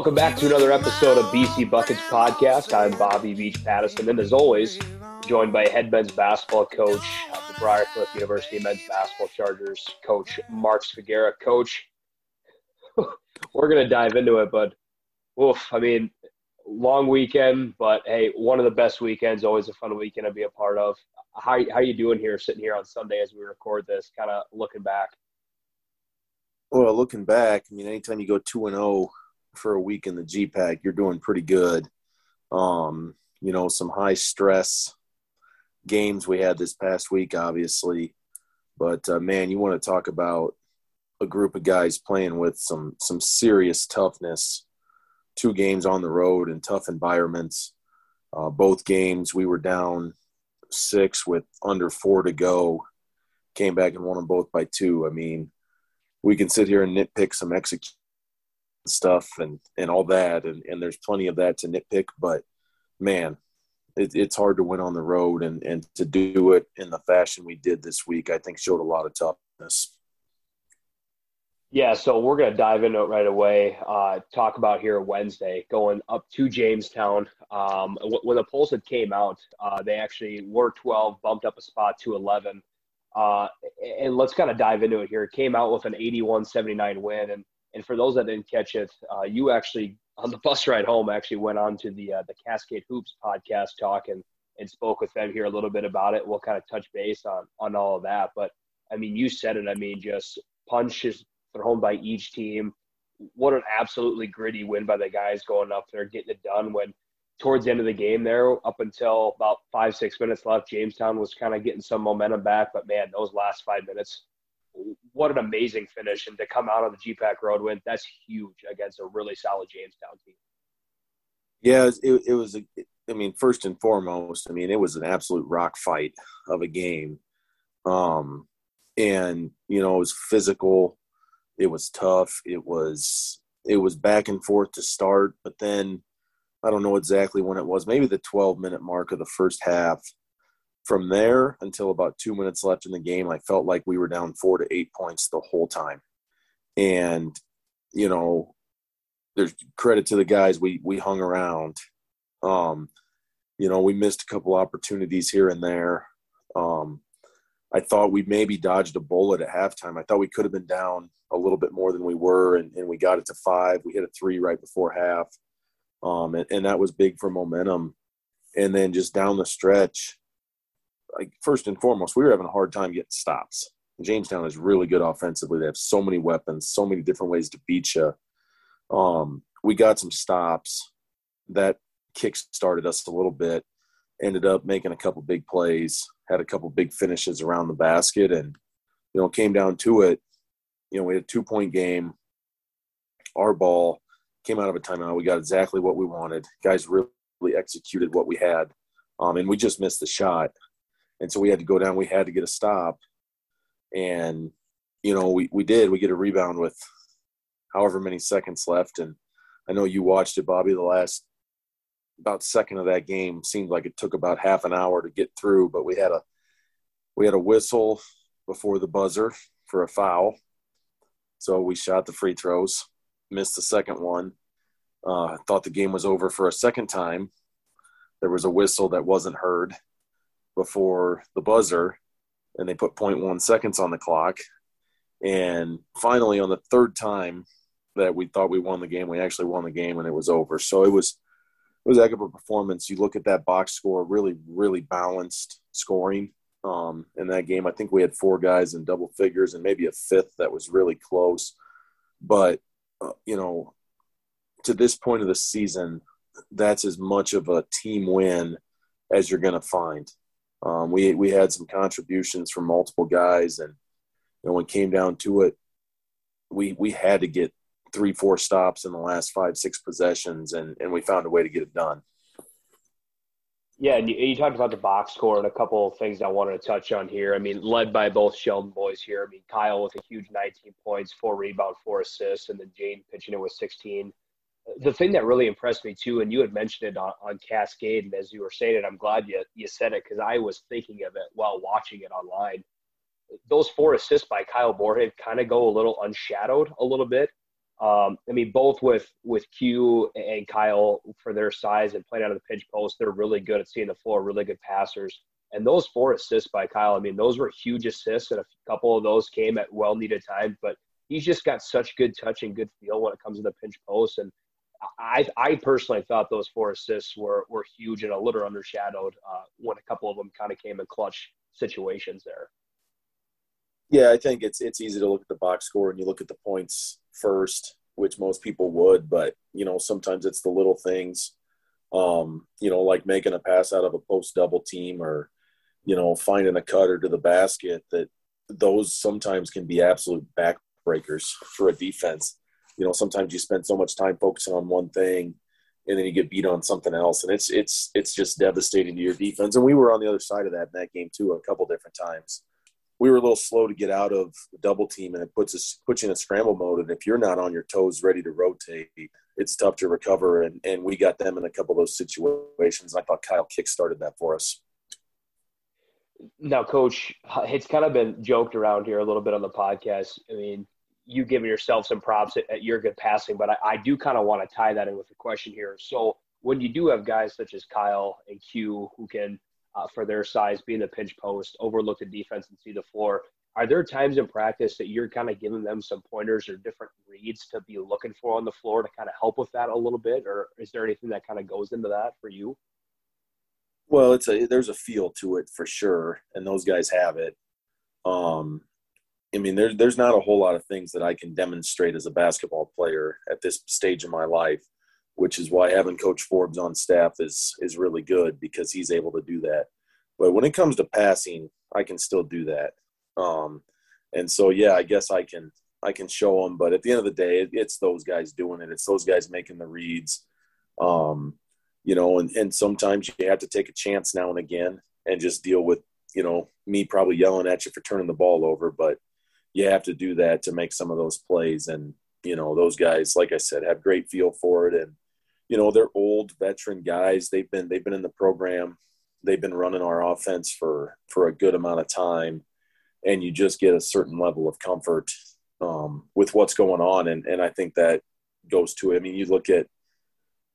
Welcome back to another episode of BC Buckets Podcast. I'm Bobby Beach Pattison, and as always, joined by head men's basketball coach of the Briarcliff University men's basketball Chargers, Coach Mark Figuera. Coach, we're going to dive into it, but oof, I mean, long weekend, but hey, one of the best weekends, always a fun weekend to be a part of. How, how you doing here, sitting here on Sunday as we record this, kind of looking back? Well, looking back, I mean, anytime you go 2 and 0 for a week in the GPAC, you're doing pretty good. Um, you know, some high stress games we had this past week, obviously. But uh, man, you want to talk about a group of guys playing with some some serious toughness. Two games on the road in tough environments. Uh, both games we were down six with under four to go. Came back and won them both by two. I mean, we can sit here and nitpick some execution stuff and and all that and and there's plenty of that to nitpick but man it, it's hard to win on the road and and to do it in the fashion we did this week i think showed a lot of toughness. Yeah so we're going to dive into it right away. Uh, talk about here wednesday going up to jamestown. Um, when the polls had came out uh, they actually were 12 bumped up a spot to 11 uh, and let's kind of dive into it here. It came out with an 81-79 win and and for those that didn't catch it, uh, you actually on the bus ride home actually went on to the uh, the Cascade Hoops podcast talk and and spoke with them here a little bit about it. We'll kind of touch base on on all of that. But I mean, you said it. I mean, just punches thrown by each team. What an absolutely gritty win by the guys going up there, getting it done. When towards the end of the game there, up until about five six minutes left, Jamestown was kind of getting some momentum back. But man, those last five minutes what an amazing finish and to come out on the GPAC road win, that's huge against a really solid Jamestown team. Yeah, it, it was, I mean, first and foremost, I mean, it was an absolute rock fight of a game. Um, and, you know, it was physical. It was tough. It was, it was back and forth to start, but then I don't know exactly when it was, maybe the 12 minute mark of the first half from there until about two minutes left in the game, I felt like we were down four to eight points the whole time. And, you know, there's credit to the guys. We, we hung around. Um, you know, we missed a couple opportunities here and there. Um, I thought we maybe dodged a bullet at halftime. I thought we could have been down a little bit more than we were, and, and we got it to five. We hit a three right before half, um, and, and that was big for momentum. And then just down the stretch, like first and foremost, we were having a hard time getting stops. Jamestown is really good offensively. They have so many weapons, so many different ways to beat you. Um, we got some stops that kick started us a little bit. Ended up making a couple big plays, had a couple big finishes around the basket, and you know came down to it. You know, we had a two point game. Our ball came out of a timeout. We got exactly what we wanted. Guys really executed what we had, um, and we just missed the shot and so we had to go down. We had to get a stop, and you know we we did. We get a rebound with however many seconds left, and I know you watched it, Bobby. The last about second of that game seemed like it took about half an hour to get through, but we had a we had a whistle before the buzzer for a foul, so we shot the free throws, missed the second one. Uh, thought the game was over for a second time. There was a whistle that wasn't heard before the buzzer, and they put 0.1 seconds on the clock. And finally, on the third time that we thought we won the game, we actually won the game, and it was over. So it was it was a heck of a performance. You look at that box score, really, really balanced scoring um, in that game. I think we had four guys in double figures and maybe a fifth that was really close. But, uh, you know, to this point of the season, that's as much of a team win as you're going to find. Um, we we had some contributions from multiple guys, and you know, when it came down to it, we we had to get three four stops in the last five six possessions, and and we found a way to get it done. Yeah, and you, you, talked about the box score and a couple of things I wanted to touch on here. I mean, led by both Sheldon boys here. I mean, Kyle with a huge 19 points, four rebound, four assists, and then Jane pitching it with 16 the thing that really impressed me too, and you had mentioned it on, on Cascade, and as you were saying it, I'm glad you you said it because I was thinking of it while watching it online. Those four assists by Kyle Moorhead kind of go a little unshadowed a little bit. Um, I mean, both with with Q and Kyle for their size and playing out of the pinch post, they're really good at seeing the floor, really good passers. And those four assists by Kyle, I mean, those were huge assists, and a couple of those came at well needed times. But he's just got such good touch and good feel when it comes to the pinch post. And I, I personally thought those four assists were were huge and a little undershadowed uh, when a couple of them kind of came in clutch situations there. Yeah, I think it's it's easy to look at the box score and you look at the points first, which most people would, but you know sometimes it's the little things, um, you know, like making a pass out of a post double team or you know finding a cutter to the basket that those sometimes can be absolute backbreakers for a defense. You know, sometimes you spend so much time focusing on one thing and then you get beat on something else and it's it's it's just devastating to your defense and we were on the other side of that in that game too a couple different times we were a little slow to get out of the double team, and it puts us puts you in a scramble mode. And if you're not on your toes, ready to rotate, it's tough to recover. And and we got them in a couple of those situations. I thought Kyle kick started that for us. Now, Coach, it's kind of been joked around here a little bit on the podcast. I mean, you giving yourself some props at, at your good passing, but I, I do kind of want to tie that in with a question here. So when you do have guys such as Kyle and Q who can uh, for their size, be in the pinch post, overlook the defense and see the floor. Are there times in practice that you're kind of giving them some pointers or different reads to be looking for on the floor to kind of help with that a little bit, or is there anything that kind of goes into that for you? Well, it's a there's a feel to it for sure, and those guys have it. Um, I mean, there's there's not a whole lot of things that I can demonstrate as a basketball player at this stage of my life which is why having Coach Forbes on staff is is really good because he's able to do that. But when it comes to passing, I can still do that. Um, and so, yeah, I guess I can I can show them. But at the end of the day, it's those guys doing it. It's those guys making the reads. Um, you know, and, and sometimes you have to take a chance now and again and just deal with, you know, me probably yelling at you for turning the ball over, but you have to do that to make some of those plays. And, you know, those guys, like I said, have great feel for it. And, you know they're old veteran guys. They've been they've been in the program. They've been running our offense for for a good amount of time. And you just get a certain level of comfort um, with what's going on. And and i think that goes to it. I mean you look at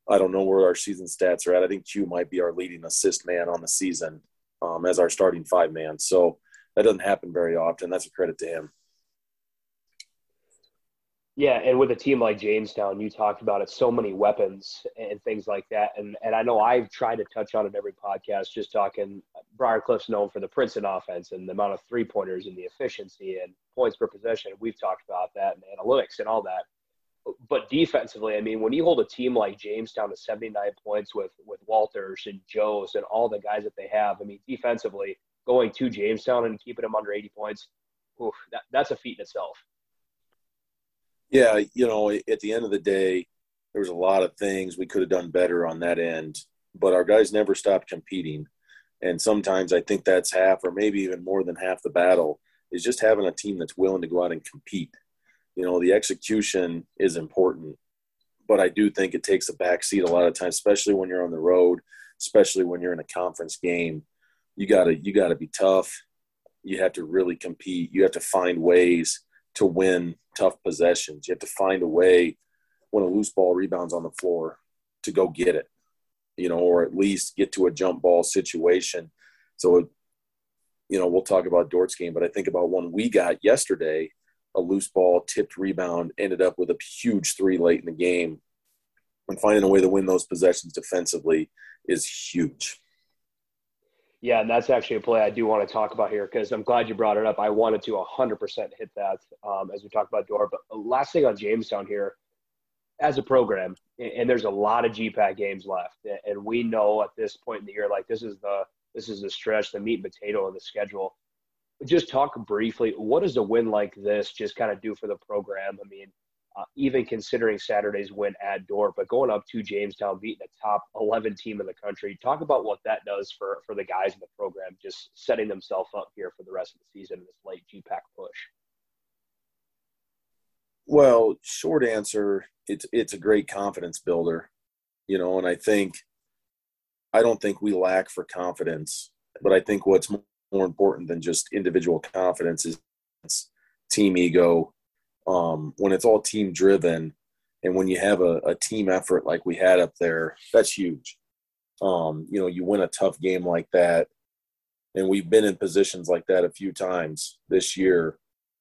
i don't know where our season stats are at. I think q might be our leading assist man on the season um, as our starting five man. So that doesn't happen very often. That's a credit to him yeah, and with a team like Jamestown, you talked about it, so many weapons and things like that. And and I know I've tried to touch on it every podcast, just talking. Briarcliff's known for the Princeton offense and the amount of three pointers and the efficiency and points per possession. We've talked about that and analytics and all that. But defensively, I mean, when you hold a team like Jamestown to 79 points with with Walters and Joes and all the guys that they have, I mean, defensively, going to Jamestown and keeping them under 80 points, oof, that, that's a feat in itself yeah, you know, at the end of the day, there was a lot of things we could have done better on that end, but our guys never stopped competing. And sometimes I think that's half or maybe even more than half the battle is just having a team that's willing to go out and compete. You know, the execution is important, but I do think it takes a backseat a lot of times, especially when you're on the road, especially when you're in a conference game. You gotta you gotta be tough. You have to really compete. You have to find ways to win tough possessions. You have to find a way when a loose ball rebounds on the floor to go get it, you know, or at least get to a jump ball situation. So, you know, we'll talk about Dordt's game, but I think about one we got yesterday, a loose ball tipped rebound ended up with a huge three late in the game. And finding a way to win those possessions defensively is huge. Yeah, and that's actually a play I do want to talk about here because I'm glad you brought it up. I wanted to 100% hit that um, as we talk about Dordt. But last thing on Jamestown here, as a program, and there's a lot of GPAC games left, and we know at this point in the year, like this is the this is the stretch, the meat and potato of the schedule. Just talk briefly. What does a win like this just kind of do for the program? I mean, uh, even considering Saturday's win at Dordt, but going up to Jamestown, beating a top 11 team in the country. Talk about what that does for, for the guys in the program, just setting themselves up here for the rest of the season in this late GPAC push. Well, short answer, it's it's a great confidence builder, you know, and I think I don't think we lack for confidence, but I think what's more important than just individual confidence is team ego um, when it's all team driven and when you have a, a, team effort like we had up there, that's huge. Um, you know, you win a tough game like that, and we've been in positions like that a few times this year.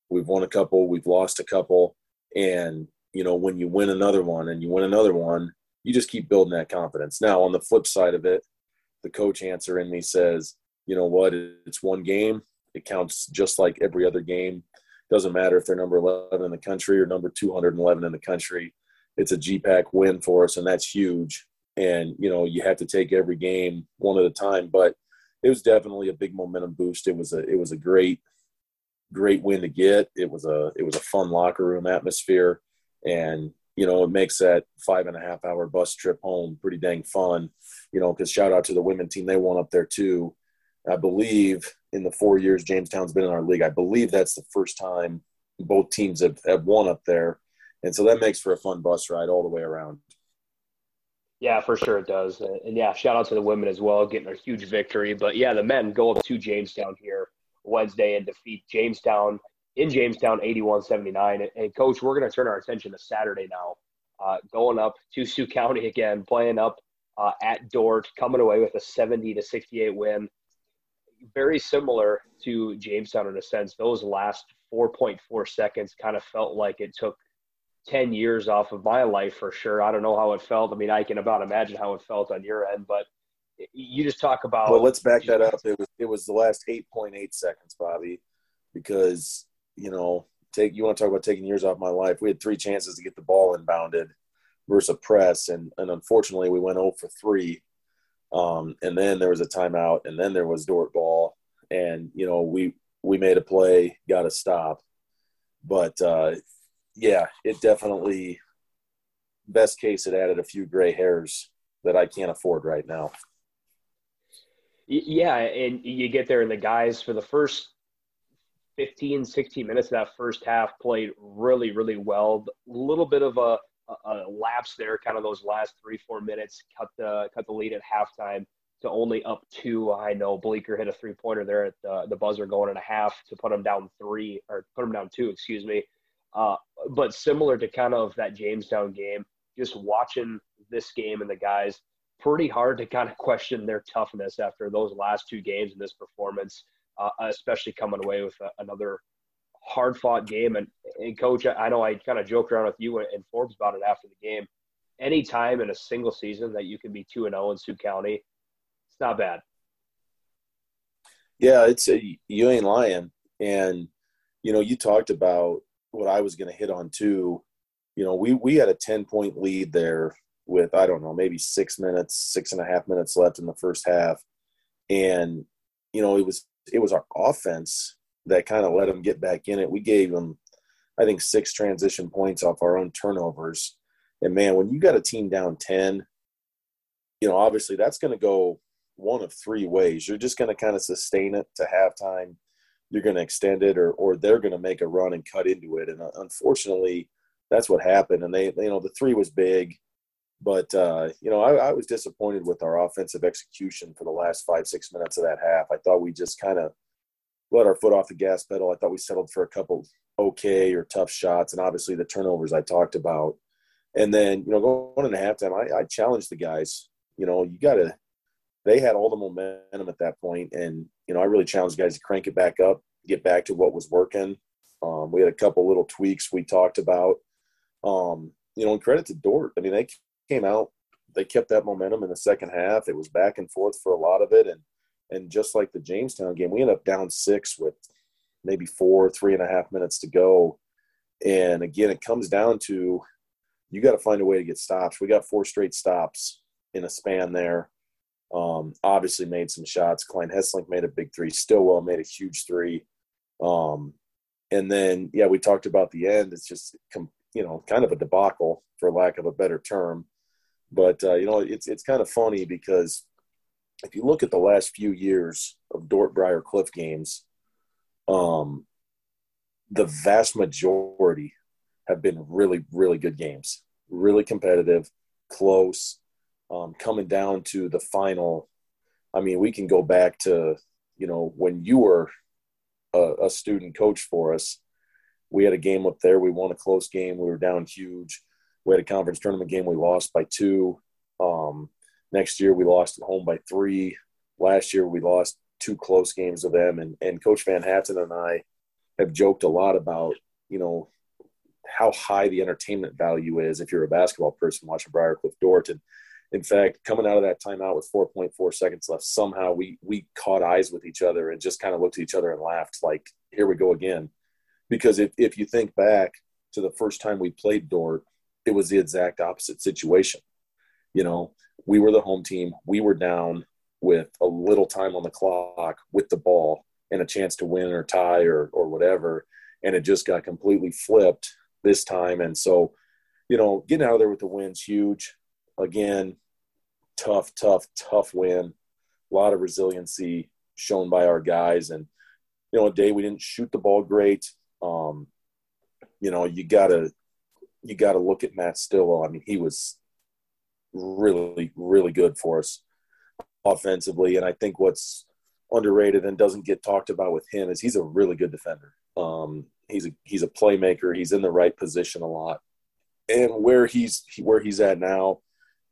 We've won a couple, we've lost a couple, and you know, when you win another one and you win another one, you just keep building that confidence. Now, on the flip side of it, the coach answer in me says, you know what, it's one game. It counts just like every other game. Doesn't matter if they're number 11 in the country or number 211 in the country. It's a GPAC win for us, and that's huge. And, you know, you have to take every game one at a time. But it was definitely a big momentum boost. It was a it was a great, great win to get. It was a it was a fun locker room atmosphere. And you know, it makes that five and a half hour bus trip home pretty dang fun, you know, because shout out to the women team. They won up there too. I believe in the four years Jamestown's been in our league, I believe that's the first time both teams have, have won up there. And so that makes for a fun bus ride all the way around. Yeah, for sure it does. And yeah, shout out to the women as well, getting a huge victory. But yeah, the men go up to Jamestown here Wednesday and defeat Jamestown in Jamestown, 81-79. And coach, we're going to turn our attention to Saturday now, uh, going up to Sioux County again, playing up uh, at Dordt, coming away with a 70 to 68 win. Very similar to Jamestown in a sense. Those last 4.4 seconds kind of felt like it took 10 years off of my life for sure. I don't know how it felt. I mean, I can about imagine how it felt on your end, but you just talk about. Well, let's back that up. It was it was the last 8.8 seconds, Bobby, because you know, take you want to talk about taking years off my life. We had three chances to get the ball inbounded versus a press, and and unfortunately we went 0 for three. Um, and then there was a timeout, and then there was Dordt ball, and you know we we made a play, got a stop, but uh, yeah, it definitely best case it added a few gray hairs that I can't afford right now. Yeah, and you get there, and the guys for the first 15, 16 minutes of that first half played really, really well. A little bit of a, a, lapse there, kind of those last three, four minutes, cut the cut the lead at halftime to only up two. I know Bleeker hit a three pointer there at the, the buzzer going in a half to put them down three or put them down two, excuse me. Uh, but similar to kind of that Jamestown game, just watching this game and the guys, pretty hard to kind of question their toughness after those last two games and this performance uh, especially coming away with a, another hard fought game. And, and coach, I know I kind of joked around with you and Forbes about it after the game. Any time in a single season that you can be two and zero oh in Sioux County, it's not bad. Yeah, it's a, you ain't lying. And you know, you talked about what I was going to hit on too. You know, we we had a ten point lead there with I don't know maybe six minutes, six and a half minutes left in the first half, and you know it was it was our offense that kind of let them get back in it. We gave them, I think, six transition points off our own turnovers. And man, when you got a team down 10, you know, obviously that's going to go one of three ways. You're just going to kind of sustain it to halftime. You're going to extend it, or or they're going to make a run and cut into it. And uh, unfortunately, that's what happened. And they, you know, the three was big. But uh, you know, I, I, was disappointed with our offensive execution for the last five six minutes of that half. I thought we just kind of let our foot off the gas pedal. I thought we settled for a couple okay or tough shots, and obviously the turnovers I talked about. And then you know, going into halftime, I, I challenged the guys. You know, you got to. They had all the momentum at that point, and you know, I really challenged guys to crank it back up, get back to what was working. Um, we had a couple little tweaks we talked about. Um, you know, and credit to Dordt. I mean, they came out, they kept that momentum in the second half. It was back and forth for a lot of it, and and just like the Jamestown game, we end up down six with maybe four, three and a half minutes to go. And again, it comes down to you got to find a way to get stops. We got four straight stops in a span there. Um, obviously made some shots. Klein Hesslink made a big three. Stillwell made a huge three. Um, and then, yeah, we talked about the end. It's just, you know, kind of a debacle for lack of a better term. But uh, you know, it's it's kind of funny because if you look at the last few years of Dordt Briar Cliff games, um, the vast majority have been really, really good games, really competitive, close, um, coming down to the final. I mean, we can go back to you know when you were a, a student coach for us we had a game up there. We won a close game. We were down huge. We had a conference tournament game. We lost by two. Um, next year, we lost at home by three. Last year, we lost two close games to them. And, and Coach Van Hatten and I have joked a lot about, you know, how high the entertainment value is if you're a basketball person watching Briarcliff Dordt. And in fact, coming out of that timeout with 4.4 seconds left, somehow we we caught eyes with each other and just kind of looked at each other and laughed, like, "Here we go again." Because if if you think back to the first time we played Dordt, it was the exact opposite situation. You know, we were the home team. We were down with a little time on the clock with the ball and a chance to win or tie or or whatever, and it just got completely flipped this time. And so, you know, getting out of there with the win's huge. Again, tough, tough, tough win. A lot of resiliency shown by our guys. And, you know, a day we didn't shoot the ball great. Um, you know, you gotta you gotta look at Matt Stillwell. I mean, he was really, really good for us offensively. And I think what's underrated and doesn't get talked about with him is he's a really good defender. Um, he's a he's a playmaker. He's in the right position a lot, and where he's where he's at now,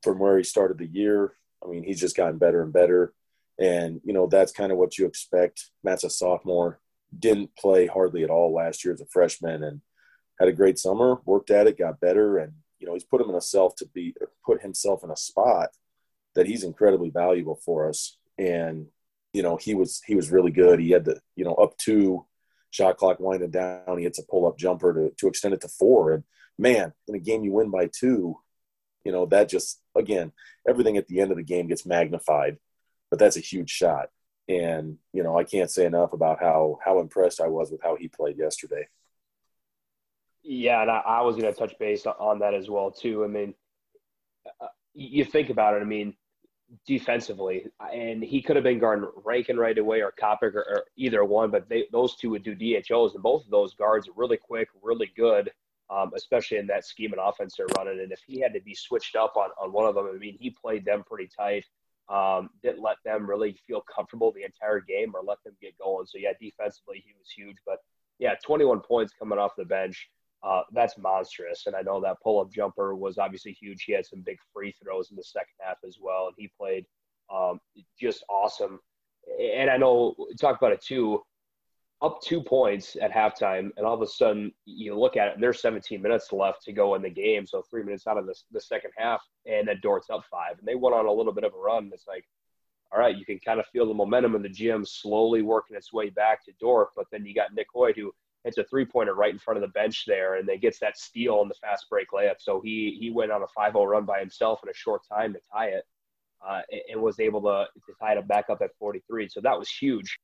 from where he started the year, I mean, he's just gotten better and better. And you know that's kind of what you expect. Matt's a sophomore, didn't play hardly at all last year as a freshman, and had a great summer. Worked at it, got better, and you know he's put him in a self to be put himself in a spot that he's incredibly valuable for us. And you know he was he was really good. He had the you know up to shot clock winding down. He hits a pull up jumper to, to extend it to four. And man, in a game you win by two, you know, that just, again, everything at the end of the game gets magnified, but that's a huge shot. And, you know, I can't say enough about how, how impressed I was with how he played yesterday. Yeah. And I, I was going to touch base on that as well, too. I mean, uh, you think about it. I mean, defensively, and he could have been guarding Rankin right away or Kopic or, or, either one, but they, those two would do DHOs, and both of those guards are really quick, really good, um, especially in that scheme and offense they're running. And if he had to be switched up on, on one of them, I mean, he played them pretty tight, um, didn't let them really feel comfortable the entire game or let them get going. So, yeah, defensively, he was huge, but yeah, 21 points coming off the bench uh, that's monstrous. And I know that pull up jumper was obviously huge. He had some big free throws in the second half as well, and he played um, just awesome. And I know talk about it too. Up two points at halftime, and all of a sudden you look at it, and there's 17 minutes left to go in the game. So three minutes out of the, the second half, and then Dordt's up five, and they went on a little bit of a run. It's like, all right, you can kind of feel the momentum in the gym slowly working its way back to Dordt, but then you got Nick Hoyt who hits a three pointer right in front of the bench there, and then gets that steal in the fast break layup. So he he went on a 5-0 run by himself in a short time to tie it, uh, and was able to to tie it back up at 43. So that was huge.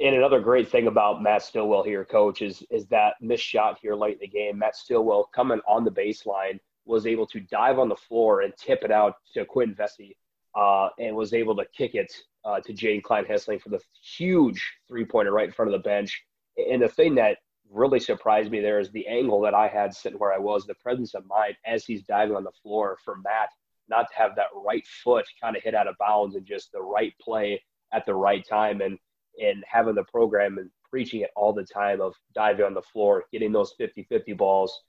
And another great thing about Matt Stillwell here, coach, is is that missed shot here late in the game. Matt Stillwell coming on the baseline was able to dive on the floor and tip it out to Quinn Vesey, uh, and was able to kick it uh, to Jaden Klein Hesslink for the huge three pointer right in front of the bench and the thing that really surprised me there is the angle that I had sitting where I was, the presence of mind as he's diving on the floor for Matt not to have that right foot kind of hit out of bounds and just the right play at the right time and and having the program and preaching it all the time of diving on the floor, getting those 50-50 balls.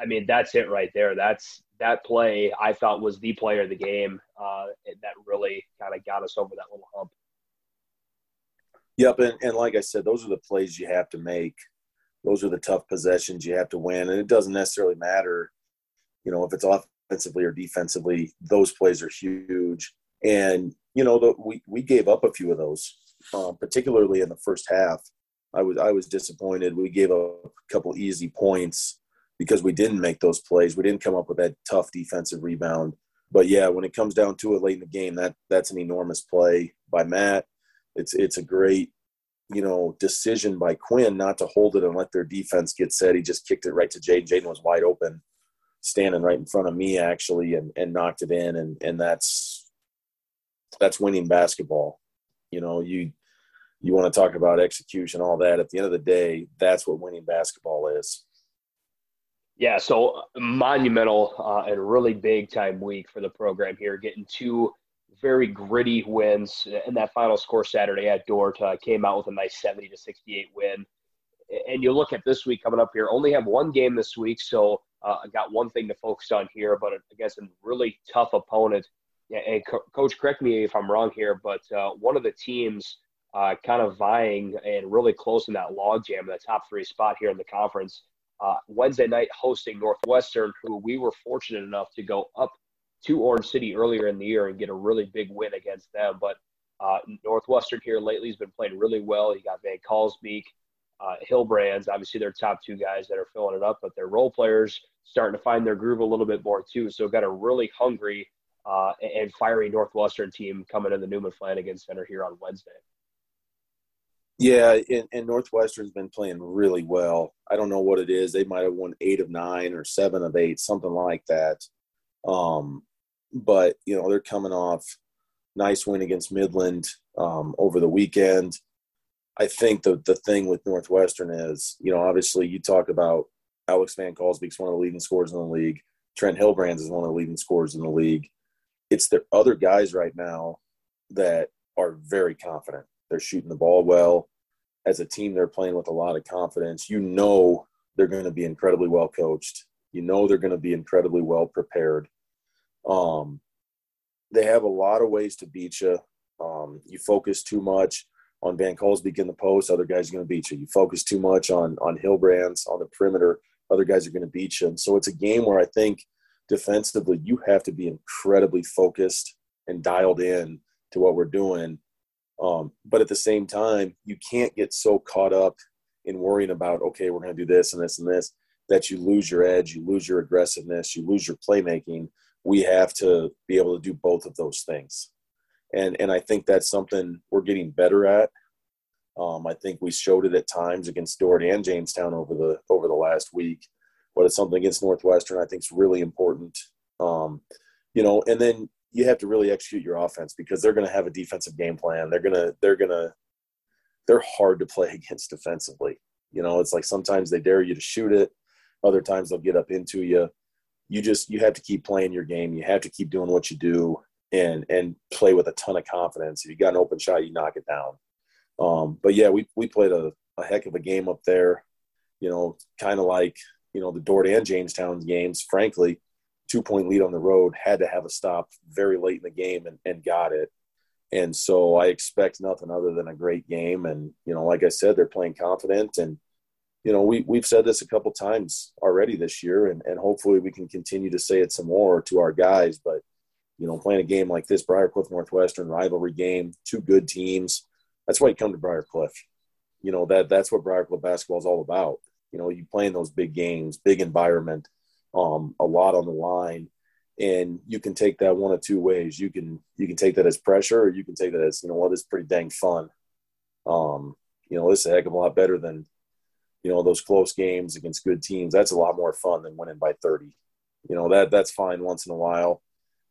I mean, that's it right there. That's that play I thought was the player of the game uh, that really kind of got us over that little hump. Yep, and, and like I said, those are the plays you have to make. Those are the tough possessions you have to win, and it doesn't necessarily matter, you know, if it's offensively or defensively. Those plays are huge, and you know, the, we we gave up a few of those, um, particularly in the first half. I was I was disappointed. We gave up a couple easy points because we didn't make those plays. We didn't come up with that tough defensive rebound. But yeah, when it comes down to it late in the game, that that's an enormous play by Matt it's it's a great you know decision by Quinn not to hold it and let their defense get set. He just kicked it right to Jaden. Jaden was wide open, standing right in front of me actually, and and knocked it in. And and that's that's winning basketball. You know you you want to talk about execution, all that. At the end of the day, that's what winning basketball is. Yeah, so monumental uh, and really big time week for the program here, getting two very gritty wins. And that final score Saturday at Dordt uh, came out with a nice 70 to 68 win. And you look at this week coming up here, only have one game this week, so uh, I got one thing to focus on here, but against a really tough opponent. And coach, correct me if I'm wrong here, but uh, one of the teams uh, kind of vying and really close in that logjam, the top three spot here in the conference. Uh, Wednesday night hosting Northwestern, who we were fortunate enough to go up to Orange City earlier in the year and get a really big win against them. But uh, Northwestern here lately has been playing really well. You got Van Kalsbeek, uh, Hillbrands, obviously their top two guys that are filling it up, but their role players starting to find their groove a little bit more too. So got a really hungry uh, and fiery Northwestern team coming in the Newman Flanagan Center here on Wednesday. Yeah, and, and, Northwestern's been playing really well. I don't know what it is. They might have won eight of nine or seven of eight, something like that. Um, but you know they're coming off nice win against Midland um, over the weekend. I think the the thing with Northwestern is, you know, obviously you talk about Alex Van Kalsbeek's one of the leading scorers in the league. Trent Hillbrands is one of the leading scorers in the league. It's the other guys right now that are very confident. They're shooting the ball well. As a team, they're playing with a lot of confidence. You know they're going to be incredibly well coached. You know they're going to be incredibly well prepared. Um, they have a lot of ways to beat you. Um, you focus too much on Van Kalsbeek in the post, other guys are going to beat you. You focus too much on on Hillbrands on the perimeter, other guys are going to beat you. And so it's a game where I think defensively you have to be incredibly focused and dialed in to what we're doing. Um, but at the same time, you can't get so caught up in worrying about okay, we're going to do this and this and this that you lose your edge, you lose your aggressiveness, you lose your playmaking we have to be able to do both of those things. And, and I think that's something we're getting better at. Um, I think we showed it at times against Dordt and Jamestown over the over the last week, but it's something against Northwestern I think is really important. Um, you know, and then you have to really execute your offense because they're going to have a defensive game plan. They're gonna they're gonna they're hard to play against defensively. You know, it's like sometimes they dare you to shoot it, other times they'll get up into you you just you have to keep playing your game. You have to keep doing what you do and and play with a ton of confidence. If you got an open shot, you knock it down. Um, but yeah, we we played a, a heck of a game up there. You know, kind of like you know the Dordt and Jamestown games. Frankly, two point lead on the road had to have a stop very late in the game and, and got it. And so I expect nothing other than a great game. And you know, like I said, they're playing confident and you know, we, we've said this a couple times already this year, and, and hopefully we can continue to say it some more to our guys. But, you know, playing a game like this, Briarcliff Northwestern rivalry game, two good teams, that's why you come to Briarcliff. You know, that that's what Briarcliff basketball is all about. You know, you play in those big games, big environment, um, a lot on the line. And you can take that one of two ways. You can you can take that as pressure, or you can take that as you know what well, is pretty dang fun. Um, you know, this is a heck of a lot better than you know those close games against good teams that's a lot more fun than winning by 30 you know that that's fine once in a while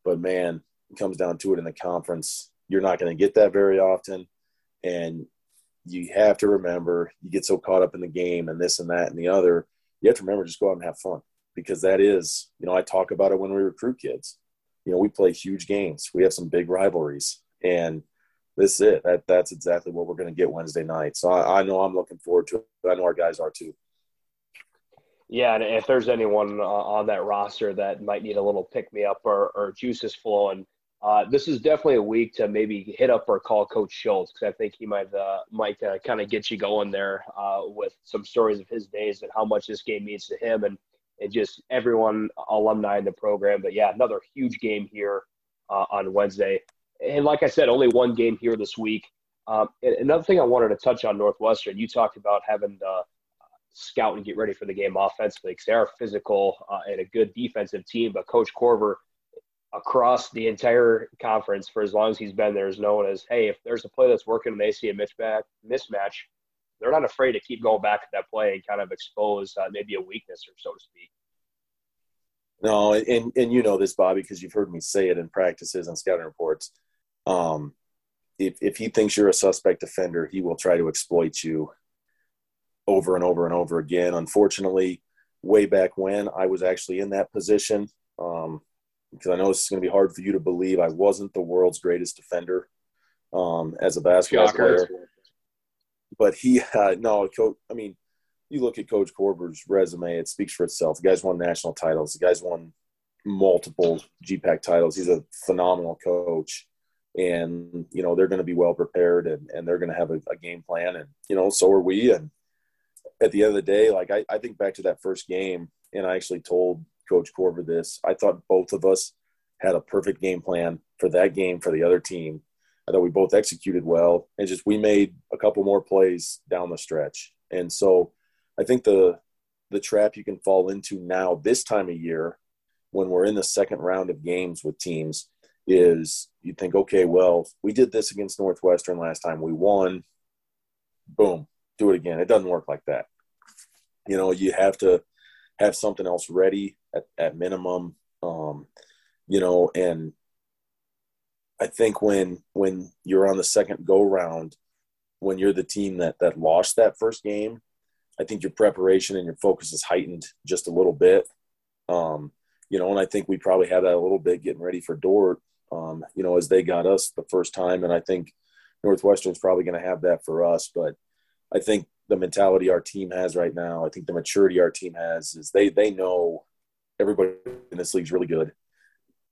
but man it comes down to it in the conference. You're not going to get that very often and you have to remember you get so caught up in the game and this and that and the other you have to remember just go out and have fun because that is you know i talk about it when we recruit kids. You know we play huge games. We have some big rivalries and this is it. That that's exactly what we're going to get Wednesday night. So I, I, know I'm looking forward to it. I know our guys are too. Yeah, and if there's anyone uh, on that roster that might need a little pick me up or, or juices flowing, uh, this is definitely a week to maybe hit up or call Coach Schultz because I think he might uh, might uh, kind of get you going there uh, with some stories of his days and how much this game means to him and and just everyone alumni in the program. But yeah, another huge game here uh, on Wednesday and like I said, only one game here this week. Um, another thing I wanted to touch on Northwestern, you talked about having to scout and get ready for the game offensively because they are physical uh, and a good defensive team. But Coach Korver, across the entire conference for as long as he's been there, is known as, hey, if there's a play that's working and they see a mismatch, mismatch they're not afraid to keep going back to that play and kind of expose uh, maybe a weakness or so to speak. No, and and you know this, Bobby, because you've heard me say it in practices and scouting reports. Um, if if he thinks you're a suspect defender, he will try to exploit you over and over and over again. Unfortunately, way back when I was actually in that position, um, because I know this is going to be hard for you to believe, I wasn't the world's greatest defender um, as a basketball Shocker. player. But he, uh, no, coach. I mean, you look at Coach Korver's resume, it speaks for itself. The guy's won national titles. The guy's won multiple GPAC titles. He's a phenomenal coach. And, you know, they're going to be well prepared and, and they're going to have a, a, game plan. And, you know, so are we. And at the end of the day, like I, I think back to that first game, and I actually told Coach Korver this. I thought both of us had a perfect game plan for that game for the other team. I thought we both executed well and just we made a couple more plays down the stretch. And so I think the the trap you can fall into now this time of year when we're in the second round of games with teams is you think, okay, well, we did this against Northwestern last time. We won. Boom, do it again. It doesn't work like that. You know, you have to have something else ready at, at minimum. Um, you know, and I think when when you're on the second go round, when you're the team that that lost that first game, I think your preparation and your focus is heightened just a little bit. Um, you know, and I think we probably had that a little bit getting ready for Dordt, um, you know, as they got us the first time. And I think Northwestern's probably going to have that for us. But I think the mentality our team has right now, I think the maturity our team has is they, they know everybody in this league is really good.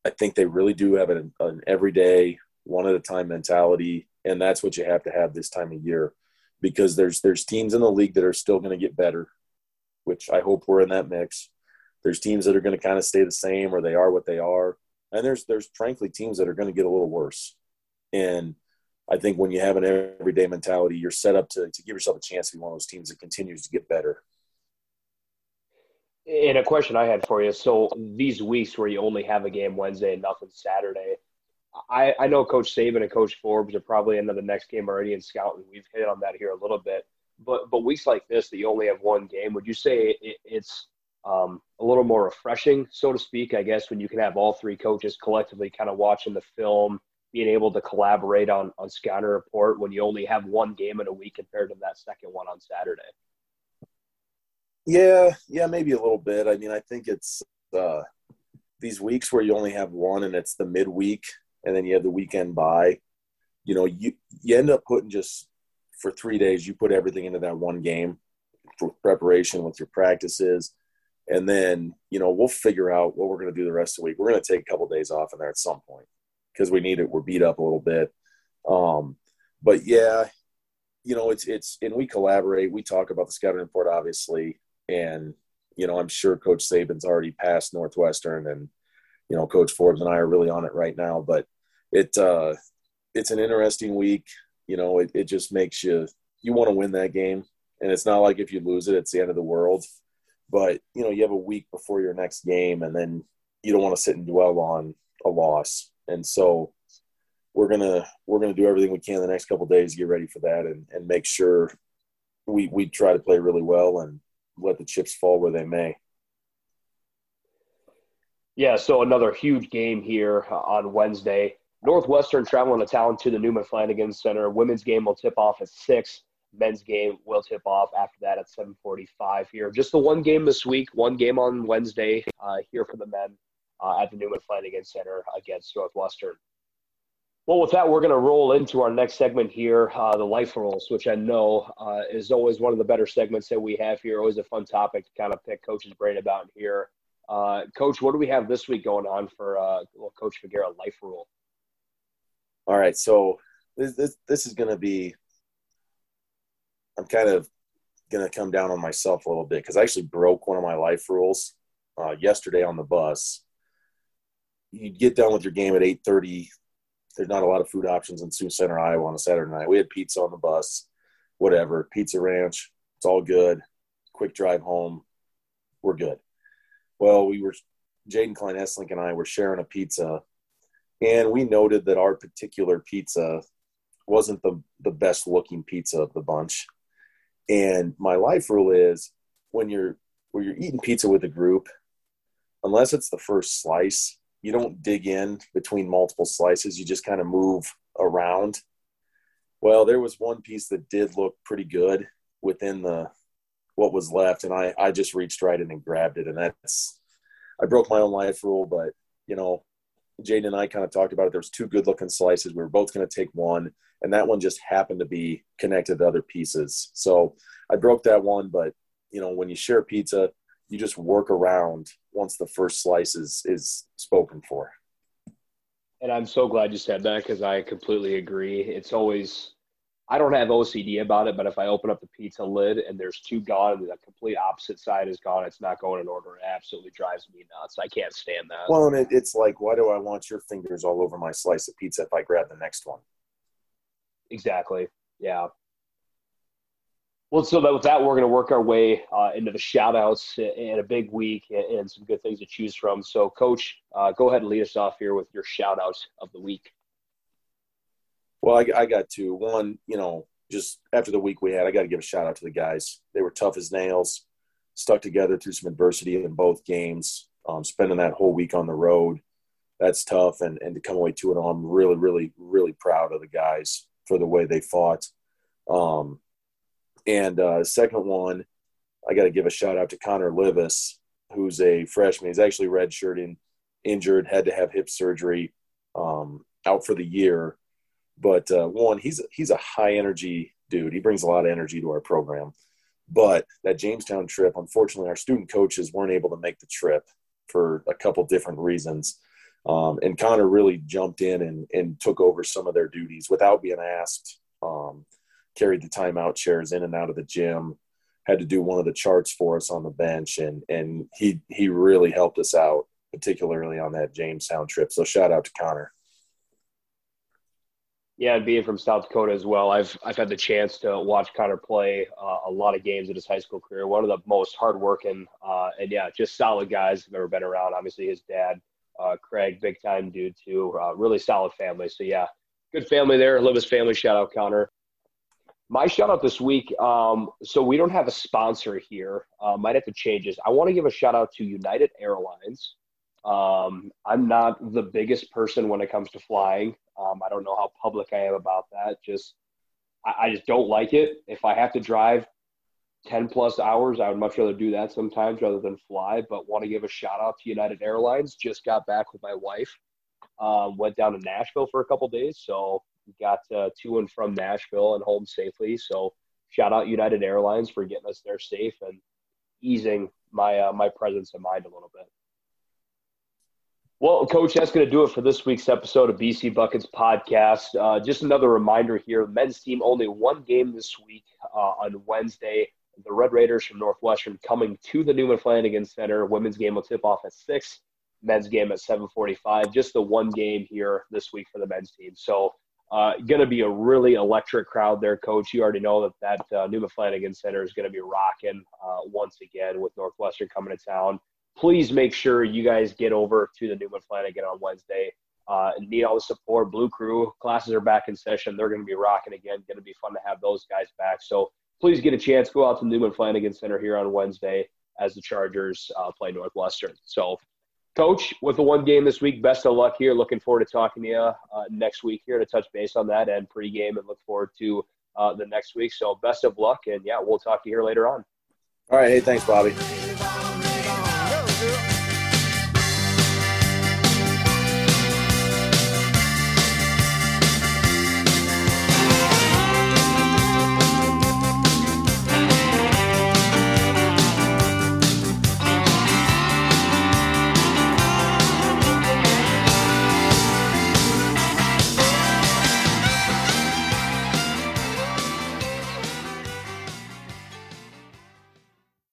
I think they really do have an, an everyday, one at a time mentality. And that's what you have to have this time of year because there's there's teams in the league that are still going to get better, which I hope we're in that mix. There's teams that are going to kind of stay the same or they are what they are, and there's there's frankly teams that are going to get a little worse. And I think when you have an everyday mentality, you're set up to to give yourself a chance to be one of those teams that continues to get better. And a question I had for you: so these weeks where you only have a game Wednesday and nothing Saturday, I, I know Coach Saban and Coach Forbes are probably into the next game already in scouting. We've hit on that here a little bit, but but weeks like this that you only have one game, would you say it, it's um, a little more refreshing, so to speak? I guess when you can have all three coaches collectively kind of watching the film, being able to collaborate on on scouting report when you only have one game in a week compared to that second one on Saturday. Yeah, yeah, maybe a little bit. I mean, I think it's uh, these weeks where you only have one and it's the midweek and then you have the weekend by, you know, you you end up putting just for three days, you put everything into that one game for preparation with your practices. And then, you know, we'll figure out what we're going to do the rest of the week. We're going to take a couple days off in there at some point because we need it. We're beat up a little bit. Um, but yeah, you know, it's, it's, and we collaborate. We talk about the scouting report, obviously. And, you know, I'm sure Coach Saban's already passed Northwestern and, you know, Coach Forbes and I are really on it right now. But it uh, it's an interesting week. You know, it, it just makes you you want to win that game, and it's not like if you lose it, it's the end of the world. But you know, you have a week before your next game, and then you don't want to sit and dwell on a loss. And so we're gonna we're gonna do everything we can the next couple days to get ready for that, and and make sure we we try to play really well and let the chips fall where they may. Yeah, so another huge game here on Wednesday. Northwestern traveling to town to the Newman Flanagan Center. Women's game will tip off at six. Men's game will tip off after that at 7:45 here. Just the one game this week, one game on Wednesday uh, here for the men uh, at the Newman Flanagan Center against Northwestern. Well, with that, we're going to roll into our next segment here, uh, the life rules, which I know uh, is always one of the better segments that we have here. Always a fun topic to kind of pick coach's brain about here. Uh, Coach, what do we have this week going on for uh, well, Coach Figueroa life rule? All right, so this this, this is going to be. I'm kind of going to come down on myself a little bit because I actually broke one of my life rules uh, yesterday on the bus. You get done with your game at 8:30. There's not a lot of food options in Sioux Center, Iowa, on a Saturday night. We had pizza on the bus, whatever. Pizza Ranch, it's all good. Quick drive home, we're good. Well, we were Jaden Klein Hesslink and I were sharing a pizza, and we noted that our particular pizza wasn't the the best looking pizza of the bunch. And my life rule is when you're when you're eating pizza with a group, unless it's the first slice, you don't dig in between multiple slices. You just kind of move around. Well, there was one piece that did look pretty good within the what was left, and I I just reached right in and grabbed it, and that's I broke my own life rule, but you know, Jaden and I kind of talked about it. There was two good looking slices. We were both going to take one, and that one just happened to be connected to other pieces. So I broke that one, but you know, when you share pizza, you just work around once the first slice is is spoken for. And I'm so glad you said that because I completely agree. It's always I don't have OCD about it, but if I open up the pizza lid and there's two gone and the complete opposite side is gone, it's not going in order. It absolutely drives me nuts. I can't stand that. Well, and it, it's like, why do I want your fingers all over my slice of pizza if I grab the next one? Exactly. Yeah. Well, so that with that, we're going to work our way uh, into the shout outs in a big week and some good things to choose from. So, Coach, uh, go ahead and lead us off here with your shout outs of the week. Well, I, I got two. One, you know, just after the week we had, I got to give a shout out to the guys. They were tough as nails, stuck together through some adversity in both games, um, spending that whole week on the road. That's tough. And, and to come away 2 0, I'm really, really, really proud of the guys for the way they fought. Um, and uh, second one, I got to give a shout out to Connor Livis, who's a freshman. He's actually redshirting, injured, had to have hip surgery, um, out for the year. But uh, one, he's he's a high energy dude. He brings a lot of energy to our program. But that Jamestown trip, unfortunately, our student coaches weren't able to make the trip for a couple different reasons. Um, and Connor really jumped in and, and took over some of their duties without being asked. Um, carried the timeout chairs in and out of the gym, had to do one of the charts for us on the bench, and and he he really helped us out, particularly on that Jamestown trip. So shout out to Connor. Yeah, and being from South Dakota as well, I've I've had the chance to watch Connor play uh, a lot of games in his high school career. One of the most hardworking uh, and yeah, just solid guys I've ever been around. Obviously, his dad, uh, Craig, big time dude too. Uh, really solid family. So yeah, good family there. Love his family. Shout out Connor. My shout out this week. Um, so we don't have a sponsor here. Uh, might have to change this. I want to give a shout out to United Airlines. Um, I'm not the biggest person when it comes to flying. Um, I don't know how public I am about that. Just I, I just don't like it. If I have to drive 10 plus hours, I would much rather do that sometimes rather than fly. But want to give a shout out to United Airlines. Just got back with my wife. Um, went down to Nashville for a couple days, so got uh, to and from Nashville and home safely. So shout out United Airlines for getting us there safe and easing my uh, my presence of mind a little bit. Well, Coach, that's going to do it for this week's episode of BC Buckets podcast. Uh, just another reminder here: men's team only one game this week uh, on Wednesday. The Red Raiders from Northwestern coming to the Newman Flanagan Center. Women's game will tip off at six. Men's game at 7:45. Just the one game here this week for the men's team. So uh, going to be a really electric crowd there, Coach. You already know that that uh, Newman Flanagan Center is going to be rocking uh, once again with Northwestern coming to town. Please make sure you guys get over to the Newman Flanagan on Wednesday. Uh, need all the support. Blue Crew classes are back in session. They're going to be rocking again. Going to be fun to have those guys back. So please get a chance. Go out to Newman Flanagan Center here on Wednesday as the Chargers uh, play Northwestern. So Coach, with the one game this week, best of luck here. Looking forward to talking to you uh, next week here to touch base on that and pregame and look forward to uh, the next week. So best of luck. And yeah, we'll talk to you here later on. All right. Hey, thanks, Bobby.